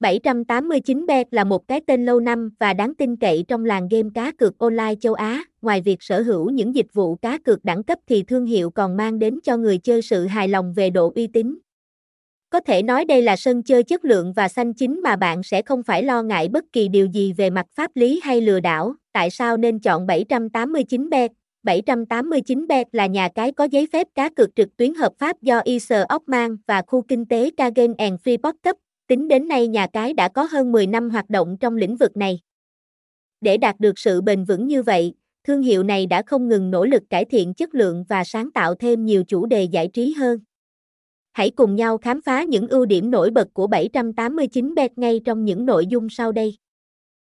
789bet là một cái tên lâu năm và đáng tin cậy trong làng game cá cược online châu Á, ngoài việc sở hữu những dịch vụ cá cược đẳng cấp thì thương hiệu còn mang đến cho người chơi sự hài lòng về độ uy tín. Có thể nói đây là sân chơi chất lượng và xanh chính mà bạn sẽ không phải lo ngại bất kỳ điều gì về mặt pháp lý hay lừa đảo. Tại sao nên chọn 789bet? 789bet là nhà cái có giấy phép cá cược trực tuyến hợp pháp do Isar Ockman và khu kinh tế Kagen and Freeport cấp. Tính đến nay nhà cái đã có hơn 10 năm hoạt động trong lĩnh vực này. Để đạt được sự bền vững như vậy, thương hiệu này đã không ngừng nỗ lực cải thiện chất lượng và sáng tạo thêm nhiều chủ đề giải trí hơn. Hãy cùng nhau khám phá những ưu điểm nổi bật của 789bet ngay trong những nội dung sau đây.